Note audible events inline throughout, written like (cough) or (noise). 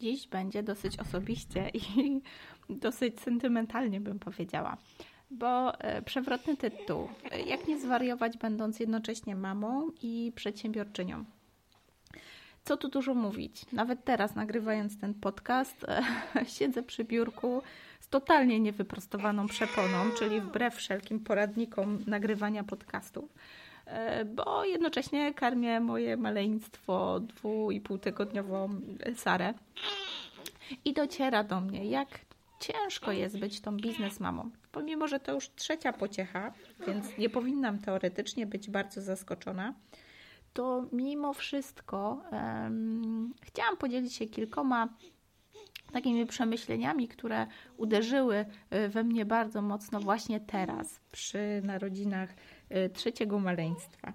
Dziś będzie dosyć osobiście i (laughs) dosyć sentymentalnie bym powiedziała, bo e, przewrotny tytuł Jak nie zwariować, będąc jednocześnie mamą i przedsiębiorczynią. Co tu dużo mówić? Nawet teraz, nagrywając ten podcast, (laughs) siedzę przy biurku z totalnie niewyprostowaną przeponą, czyli wbrew wszelkim poradnikom nagrywania podcastów E, bo jednocześnie karmię moje maleństwo dwu i pół tygodniową Sarę. I dociera do mnie, jak ciężko jest być tą biznesmamą. Pomimo, że to już trzecia pociecha, więc nie powinnam teoretycznie być bardzo zaskoczona, to mimo wszystko um, chciałam podzielić się kilkoma takimi przemyśleniami, które uderzyły e, we mnie bardzo mocno właśnie teraz, przy narodzinach e, trzeciego maleństwa.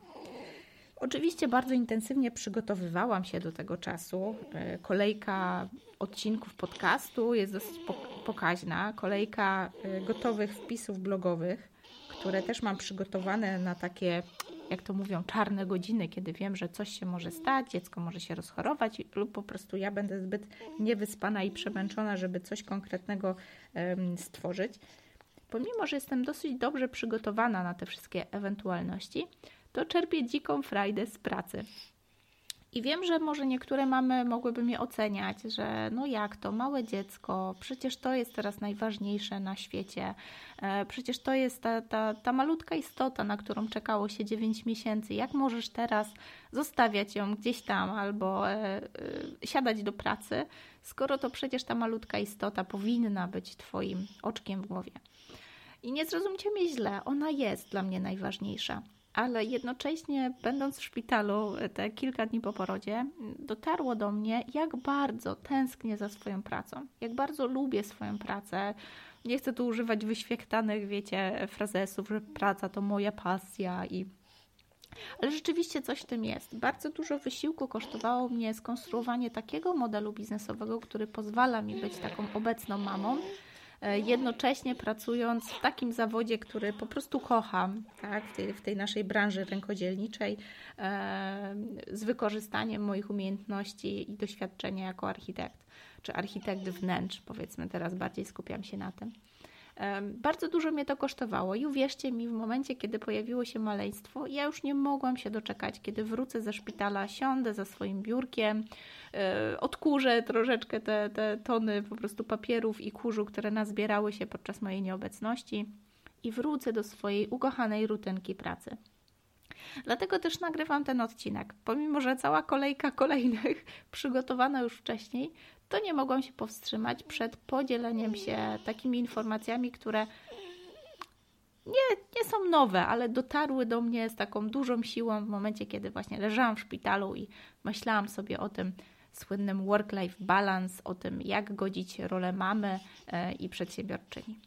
Oczywiście bardzo intensywnie przygotowywałam się do tego czasu. E, kolejka odcinków podcastu jest dosyć pokaźna. Kolejka gotowych wpisów blogowych, które też mam przygotowane na takie jak to mówią, czarne godziny, kiedy wiem, że coś się może stać, dziecko może się rozchorować lub po prostu ja będę zbyt niewyspana i przemęczona, żeby coś konkretnego stworzyć. Pomimo, że jestem dosyć dobrze przygotowana na te wszystkie ewentualności, to czerpię dziką frajdę z pracy. I wiem, że może niektóre mamy mogłyby mnie oceniać, że no jak to, małe dziecko, przecież to jest teraz najważniejsze na świecie, e, przecież to jest ta, ta, ta malutka istota, na którą czekało się 9 miesięcy. Jak możesz teraz zostawiać ją gdzieś tam albo e, e, siadać do pracy, skoro to przecież ta malutka istota powinna być Twoim oczkiem w głowie. I nie zrozumcie mnie źle, ona jest dla mnie najważniejsza ale jednocześnie, będąc w szpitalu te kilka dni po porodzie, dotarło do mnie, jak bardzo tęsknię za swoją pracą, jak bardzo lubię swoją pracę. Nie chcę tu używać wyświechtanych, wiecie, frazesów, że praca to moja pasja i ale rzeczywiście coś w tym jest. Bardzo dużo wysiłku kosztowało mnie skonstruowanie takiego modelu biznesowego, który pozwala mi być taką obecną mamą, E, jednocześnie pracując w takim zawodzie, który po prostu kocham, tak, w, tej, w tej naszej branży rękodzielniczej, e, z wykorzystaniem moich umiejętności i doświadczenia jako architekt, czy architekt wnętrz, powiedzmy, teraz bardziej skupiam się na tym. Bardzo dużo mnie to kosztowało i uwierzcie mi, w momencie, kiedy pojawiło się maleństwo, ja już nie mogłam się doczekać, kiedy wrócę ze szpitala, siądę za swoim biurkiem, e, odkurzę troszeczkę te, te tony po prostu papierów i kurzu, które nazbierały się podczas mojej nieobecności i wrócę do swojej ukochanej rutynki pracy. Dlatego też nagrywam ten odcinek. Pomimo, że cała kolejka kolejnych (laughs) przygotowana już wcześniej, to nie mogłam się powstrzymać przed podzieleniem się takimi informacjami, które nie, nie są nowe, ale dotarły do mnie z taką dużą siłą w momencie, kiedy właśnie leżałam w szpitalu i myślałam sobie o tym słynnym work-life balance, o tym, jak godzić rolę mamy e, i przedsiębiorczyni.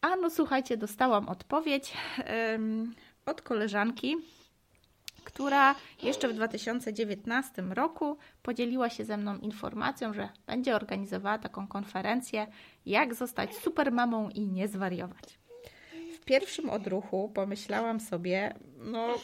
A no słuchajcie, dostałam odpowiedź od koleżanki, która jeszcze w 2019 roku podzieliła się ze mną informacją, że będzie organizowała taką konferencję, jak zostać supermamą i nie zwariować. W pierwszym odruchu pomyślałam sobie, no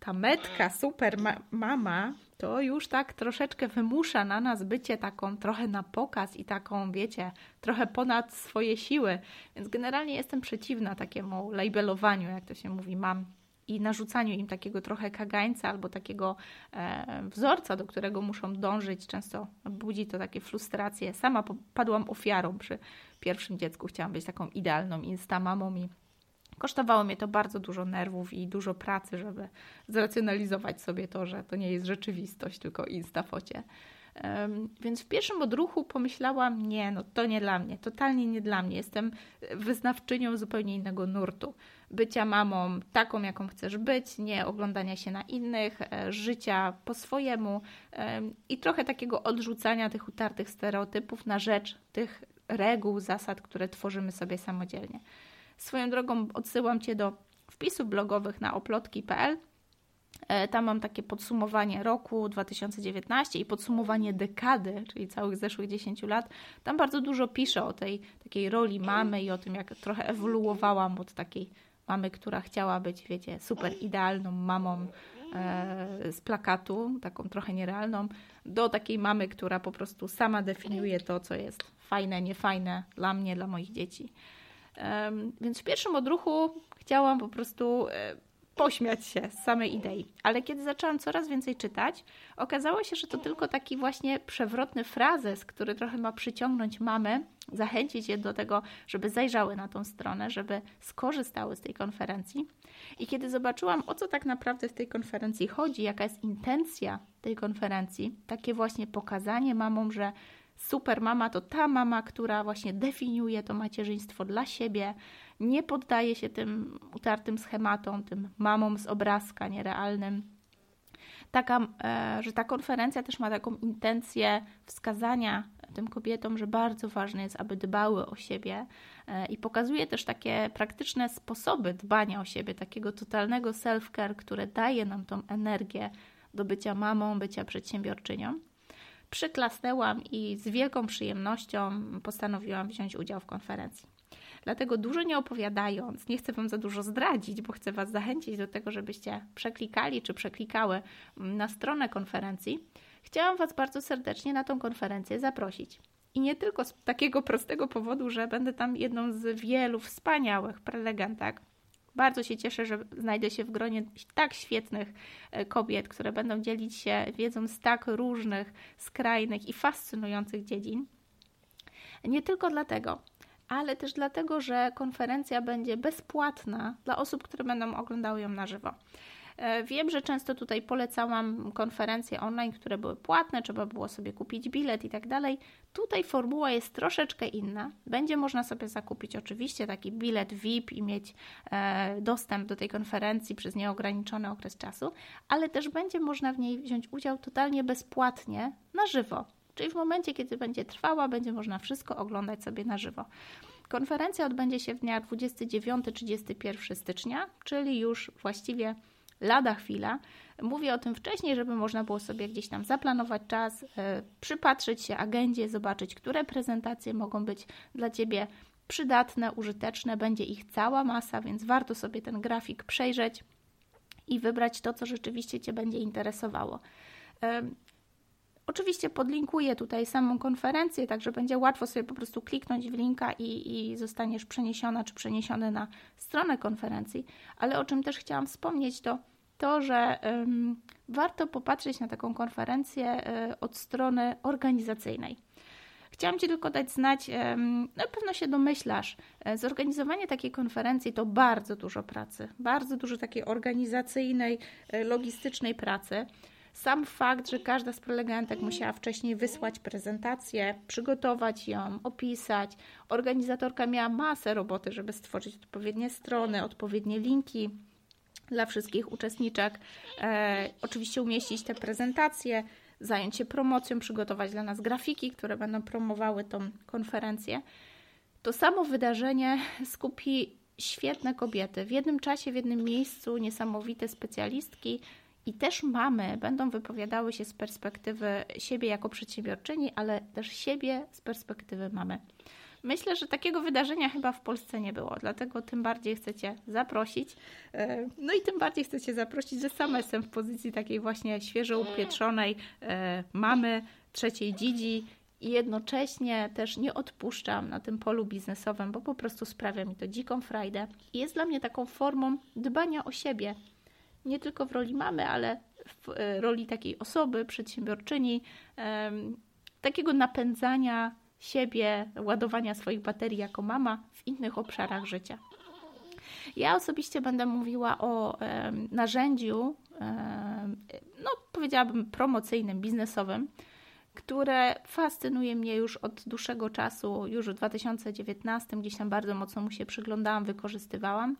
ta metka super mama to już tak troszeczkę wymusza na nas bycie taką trochę na pokaz i taką, wiecie, trochę ponad swoje siły. Więc generalnie jestem przeciwna takiemu labelowaniu, jak to się mówi, mam i narzucaniu im takiego trochę kagańca albo takiego e, wzorca, do którego muszą dążyć, często budzi to takie frustracje. Sama padłam ofiarą przy pierwszym dziecku. Chciałam być taką idealną instamamą i kosztowało mnie to bardzo dużo nerwów i dużo pracy, żeby zracjonalizować sobie to, że to nie jest rzeczywistość, tylko instafocie. Więc w pierwszym odruchu pomyślałam, nie, no to nie dla mnie, totalnie nie dla mnie. Jestem wyznawczynią zupełnie innego nurtu. Bycia mamą taką, jaką chcesz być, nie oglądania się na innych, e, życia po swojemu i trochę takiego odrzucania tych utartych stereotypów na rzecz tych reguł, zasad, które tworzymy sobie samodzielnie. Swoją drogą odsyłam Cię do wpisów blogowych na oplotki.pl tam mam takie podsumowanie roku 2019 i podsumowanie dekady, czyli całych zeszłych 10 lat. Tam bardzo dużo piszę o tej takiej roli mamy i o tym, jak trochę ewoluowałam od takiej mamy, która chciała być, wiecie, super idealną mamą, e, z plakatu, taką trochę nierealną, do takiej mamy, która po prostu sama definiuje to, co jest fajne, niefajne dla mnie, dla moich dzieci. Więc w pierwszym odruchu chciałam po prostu e, pośmiać się z samej idei. Ale kiedy zaczęłam coraz więcej czytać, okazało się, że to tylko taki właśnie przewrotny frazes, który trochę ma przyciągnąć mamy, zachęcić je do tego, żeby zajrzały na tą stronę, żeby skorzystały z tej konferencji. I kiedy zobaczyłam, o co tak naprawdę w tej konferencji chodzi, jaka jest intencja tej konferencji, takie właśnie pokazanie mamom, że super mama to ta mama, która właśnie definiuje to macierzyństwo dla siebie, nie poddaje się tym utartym schematom, tym mamom z obrazka nierealnym. Taka, e, że ta konferencja też ma taką intencję wskazania tym kobietom, że bardzo ważne jest, aby dbały o siebie e, i pokazuje też takie praktyczne sposoby dbania o siebie, takiego totalnego self-care, które daje nam tą energię do bycia mamą, bycia przedsiębiorczynią. Przyklasnęłam i z wielką przyjemnością postanowiłam wziąć udział w konferencji. Dlatego dużo nie opowiadając, nie chcę Wam za dużo zdradzić, bo chcę Was zachęcić do tego, żebyście przeklikali czy przeklikały na stronę konferencji. Chciałam Was bardzo serdecznie na tą konferencję zaprosić. I nie tylko z takiego prostego powodu, że będę tam jedną z wielu wspaniałych prelegentek. Bardzo się cieszę, że znajdę się w gronie tak świetnych e, kobiet, które będą dzielić się wiedzą z tak różnych, skrajnych i fascynujących dziedzin. Nie tylko dlatego, ale też dlatego, że konferencja będzie bezpłatna dla osób, które będą oglądały ją na żywo. E, wiem, że często tutaj polecałam konferencje online, które były płatne, trzeba było sobie kupić bilet i tak dalej. Tutaj formuła jest troszeczkę inna. Będzie można sobie zakupić oczywiście taki bilet VIP i mieć e, dostęp do tej konferencji przez nieograniczony okres czasu, ale też będzie można w niej wziąć udział totalnie bezpłatnie na żywo. Czyli w momencie, kiedy będzie trwała, będzie można wszystko oglądać sobie na żywo. Konferencja odbędzie się w dniach 29-31 stycznia, czyli już właściwie lada chwila. Mówię o tym wcześniej, żeby można było sobie gdzieś tam zaplanować czas, e, przypatrzeć się agendzie, zobaczyć, które prezentacje mogą być dla Ciebie przydatne, użyteczne. Będzie ich cała masa, więc warto sobie ten grafik przejrzeć i wybrać to, co rzeczywiście Cię będzie interesowało. E, Oczywiście podlinkuję tutaj samą konferencję, także będzie łatwo sobie po prostu kliknąć w linka i, i zostaniesz przeniesiona czy przeniesiony na stronę konferencji. Ale o czym też chciałam wspomnieć, to to, że um, warto popatrzeć na taką konferencję um, od strony organizacyjnej. Chciałam Ci tylko dać znać, na pewno się domyślasz, e, zorganizowanie takiej konferencji to bardzo dużo pracy, bardzo dużo takiej organizacyjnej, e, logistycznej pracy. Sam fakt, że każda z prelegentek musiała wcześniej wysłać prezentację, przygotować ją, opisać. Organizatorka miała masę roboty, żeby stworzyć odpowiednie strony, odpowiednie linki dla wszystkich uczestniczek. E, oczywiście umieścić te prezentacje, zająć się promocją, przygotować dla nas grafiki, które będą promowały tą konferencję. To samo wydarzenie skupi świetne kobiety w jednym czasie, w jednym miejscu, niesamowite specjalistki, i też mamy będą wypowiadały się z perspektywy siebie jako przedsiębiorczyni, ale też siebie z perspektywy mamy. Myślę, że takiego wydarzenia chyba w Polsce nie było, dlatego tym bardziej chcecie zaprosić. E, no i tym bardziej chcecie zaprosić, że sama jestem w pozycji takiej właśnie świeżo upietrzonej e, mamy, trzeciej dzidzi i jednocześnie też nie odpuszczam na tym polu biznesowym, bo po prostu sprawia mi to dziką frajdę i jest dla mnie taką formą dbania o siebie, nie tylko w roli mamy, ale w e, roli takiej osoby, przedsiębiorczyni, takiego napędzania siebie, ładowania swoich baterii jako mama w innych obszarach życia. Ja osobiście będę mówiła o narzędziu, no powiedziałabym promocyjnym, biznesowym, które fascynuje mnie już od dłuższego czasu, już w 2019, gdzieś tam bardzo mocno mu się przyglądałam, wykorzystywałam.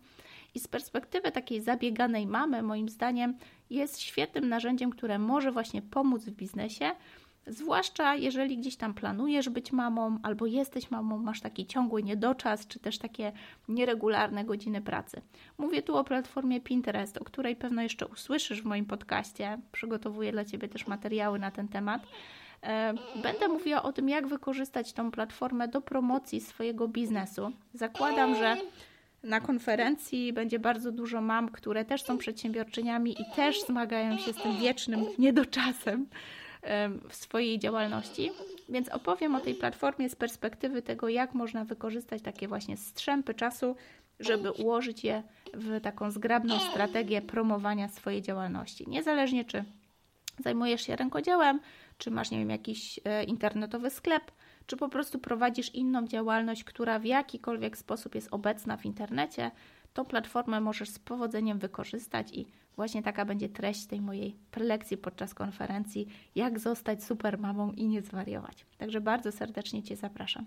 I z perspektywy takiej zabieganej mamy, moim zdaniem, jest świetnym narzędziem, które może właśnie pomóc w biznesie, zwłaszcza jeżeli gdzieś tam planujesz być mamą, albo jesteś mamą, masz taki ciągły niedoczas, czy też takie nieregularne godziny pracy. Mówię tu o platformie Pinterest, o której pewno jeszcze usłyszysz w moim podcaście. Przygotowuję dla Ciebie też materiały na ten temat. Będę mówiła o tym, jak wykorzystać tą platformę do promocji swojego biznesu. Zakładam, że na konferencji będzie bardzo dużo mam, które też są przedsiębiorczyniami i też zmagają się z tym wiecznym niedoczasem w swojej działalności. Więc opowiem o tej platformie z perspektywy tego, jak można wykorzystać takie właśnie strzępy czasu, żeby ułożyć je w taką zgrabną strategię promowania swojej działalności. Niezależnie czy zajmujesz się rękodziełem, czy masz, nie wiem, jakiś e, internetowy sklep, czy po prostu prowadzisz inną działalność, która w jakikolwiek sposób jest obecna w internecie, tą platformę możesz z powodzeniem wykorzystać i właśnie taka będzie treść tej mojej prelekcji podczas konferencji, jak zostać super mamą i nie zwariować. Także bardzo serdecznie Cię zapraszam.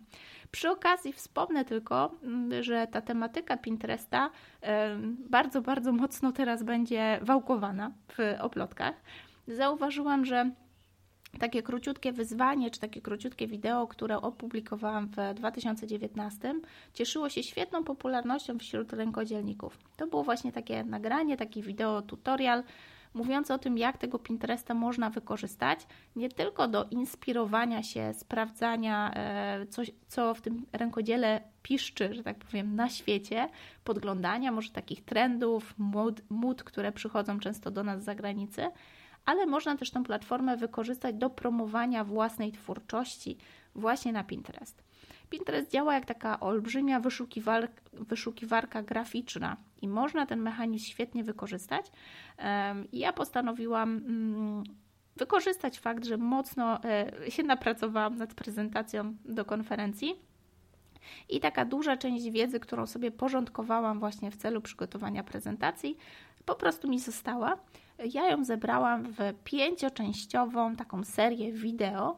Przy okazji wspomnę tylko, mm, że ta tematyka Pinteresta bardzo, bardzo mocno teraz będzie wałkowana w oplotkach. Zauważyłam, że takie króciutkie wyzwanie, czy takie króciutkie wideo, które opublikowałam w 2019, cieszyło się świetną popularnością wśród rękodzielników. To było właśnie takie nagranie, taki wideo tutorial mówiący o tym, jak tego Pinteresta można wykorzystać, nie tylko do inspirowania się, sprawdzania, e, coś, co w tym rękodziele piszczy, że tak powiem, na świecie, podglądania może takich trendów, mód, mód które przychodzą często do nas z zagranicy, ale można też tą platformę wykorzystać do promowania własnej twórczości właśnie na Pinterest. Pinterest działa jak taka olbrzymia wyszukiwar wyszukiwarka graficzna i można ten mechanizm świetnie wykorzystać. Ja postanowiłam mm, wykorzystać fakt, że mocno e, się napracowałam nad prezentacją do konferencji. I taka duża część wiedzy, którą sobie porządkowałam właśnie w celu przygotowania prezentacji, po prostu mi została. Ja ją zebrałam w pięcioczęściową taką serię wideo,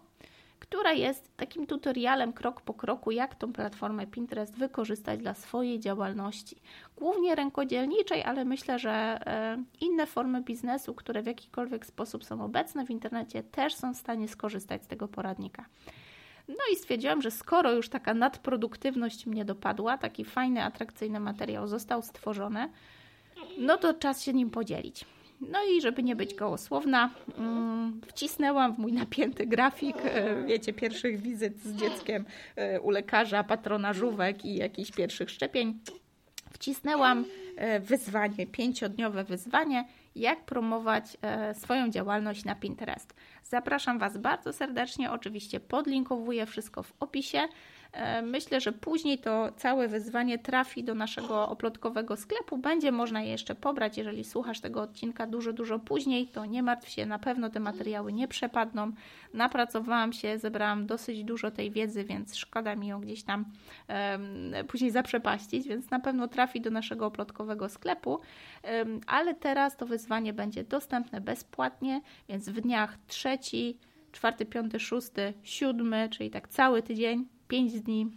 która jest takim tutorialem krok po kroku, jak tą platformę Pinterest wykorzystać dla swojej działalności. Głównie rękodzielniczej, ale myślę, że e, inne formy biznesu, które w jakikolwiek sposób są obecne w internecie, też są w stanie skorzystać z tego poradnika. No i stwierdziłam, że skoro już taka nadproduktywność mnie dopadła, taki fajny, atrakcyjny materiał został stworzony, no to czas się nim podzielić. No i żeby nie być gołosłowna, mm, wcisnęłam w mój napięty grafik, e, wiecie, pierwszych wizyt z dzieckiem e, u lekarza, patrona żółwek i jakichś pierwszych szczepień. Wcisnęłam e, wyzwanie, pięciodniowe wyzwanie, jak promować swoją działalność na Pinterest. Zapraszam Was bardzo serdecznie, oczywiście podlinkowuję wszystko w opisie. E, myślę, że później to całe wyzwanie trafi do naszego oplotkowego sklepu. Będzie można je jeszcze pobrać. Jeżeli słuchasz tego odcinka dużo, dużo później, to nie martw się, na pewno te materiały nie przepadną. Napracowałam się, zebrałam dosyć dużo tej wiedzy, więc szkoda mi ją gdzieś tam um, później zaprzepaścić, więc na pewno trafi do naszego oplotkowego sklepu. Um, ale teraz to wyzwanie będzie dostępne bezpłatnie, więc w dniach trzeci, czwarty, piąty, szósty, siódmy, czyli tak cały tydzień 5 dni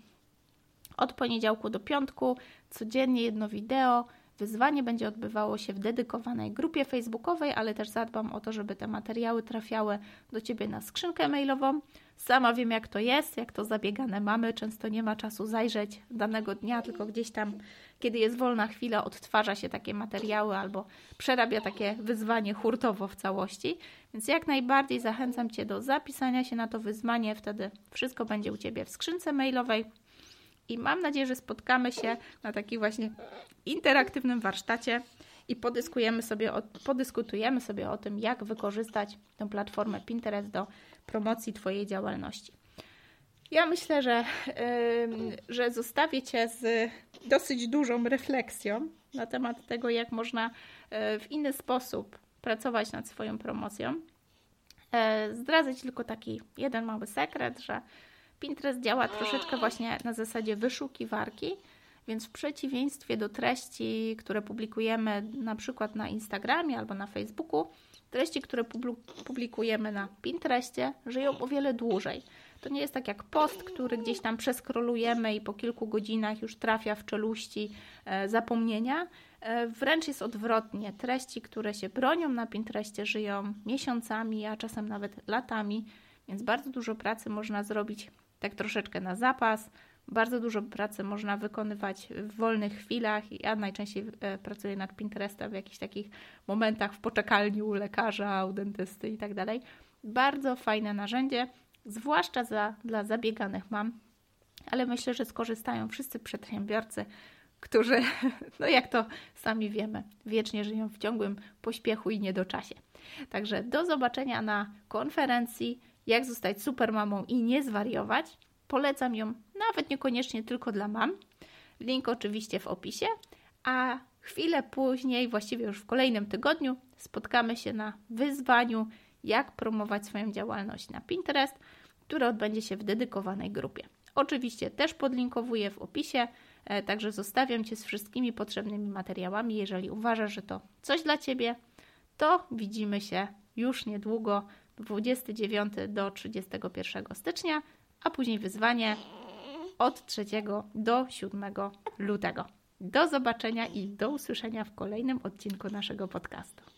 od poniedziałku do piątku, codziennie jedno wideo. Wyzwanie będzie odbywało się w dedykowanej grupie facebookowej, ale też zadbam o to, żeby te materiały trafiały do Ciebie na skrzynkę mailową. Sama wiem, jak to jest, jak to zabiegane mamy. Często nie ma czasu zajrzeć danego dnia, tylko gdzieś tam, kiedy jest wolna chwila, odtwarza się takie materiały albo przerabia takie wyzwanie hurtowo w całości. Więc jak najbardziej zachęcam Cię do zapisania się na to wyzwanie, wtedy wszystko będzie u Ciebie w skrzynce mailowej. I mam nadzieję, że spotkamy się na takim właśnie interaktywnym warsztacie i podyskujemy sobie o, podyskutujemy sobie o tym, jak wykorzystać tę platformę Pinterest do promocji Twojej działalności. Ja myślę, że, yy, że zostawię Cię z dosyć dużą refleksją na temat tego, jak można yy, w inny sposób pracować nad swoją promocją. Yy, zdradzę Ci tylko taki jeden mały sekret, że Pinterest działa troszeczkę właśnie na zasadzie wyszukiwarki, więc w przeciwieństwie do treści, które publikujemy na przykład na Instagramie albo na Facebooku, treści, które publikujemy na Pinterestie, żyją o wiele dłużej. To nie jest tak jak post, który gdzieś tam przeskrolujemy i po kilku godzinach już trafia w czeluści e, zapomnienia. E, wręcz jest odwrotnie. Treści, które się bronią na Pinterestie, żyją miesiącami, a czasem nawet latami, więc bardzo dużo pracy można zrobić tak troszeczkę na zapas. Bardzo dużo pracy można wykonywać w wolnych chwilach. Ja najczęściej e, pracuję nad Pinterestem w jakichś takich momentach w poczekalni u lekarza, u dentysty i tak. Bardzo fajne narzędzie, zwłaszcza za, dla zabieganych mam, ale myślę, że skorzystają wszyscy przedsiębiorcy, którzy, (laughs) no jak to sami wiemy, wiecznie żyją w ciągłym pośpiechu i niedoczasie. Także do zobaczenia na konferencji Jak zostać supermamą i nie zwariować. Polecam ją nawet niekoniecznie tylko dla mam. Link oczywiście w opisie, a chwilę później, właściwie już w kolejnym tygodniu, spotkamy się na wyzwaniu, jak promować swoją działalność na Pinterest, które odbędzie się w dedykowanej grupie. Oczywiście też podlinkowuję w opisie, e, także zostawiam Cię z wszystkimi potrzebnymi materiałami. Jeżeli uważasz, że to coś dla Ciebie, to widzimy się już niedługo, 29 do 31 stycznia, a później wyzwanie od 3 do 7 lutego. Do zobaczenia i do usłyszenia w kolejnym odcinku naszego podcastu.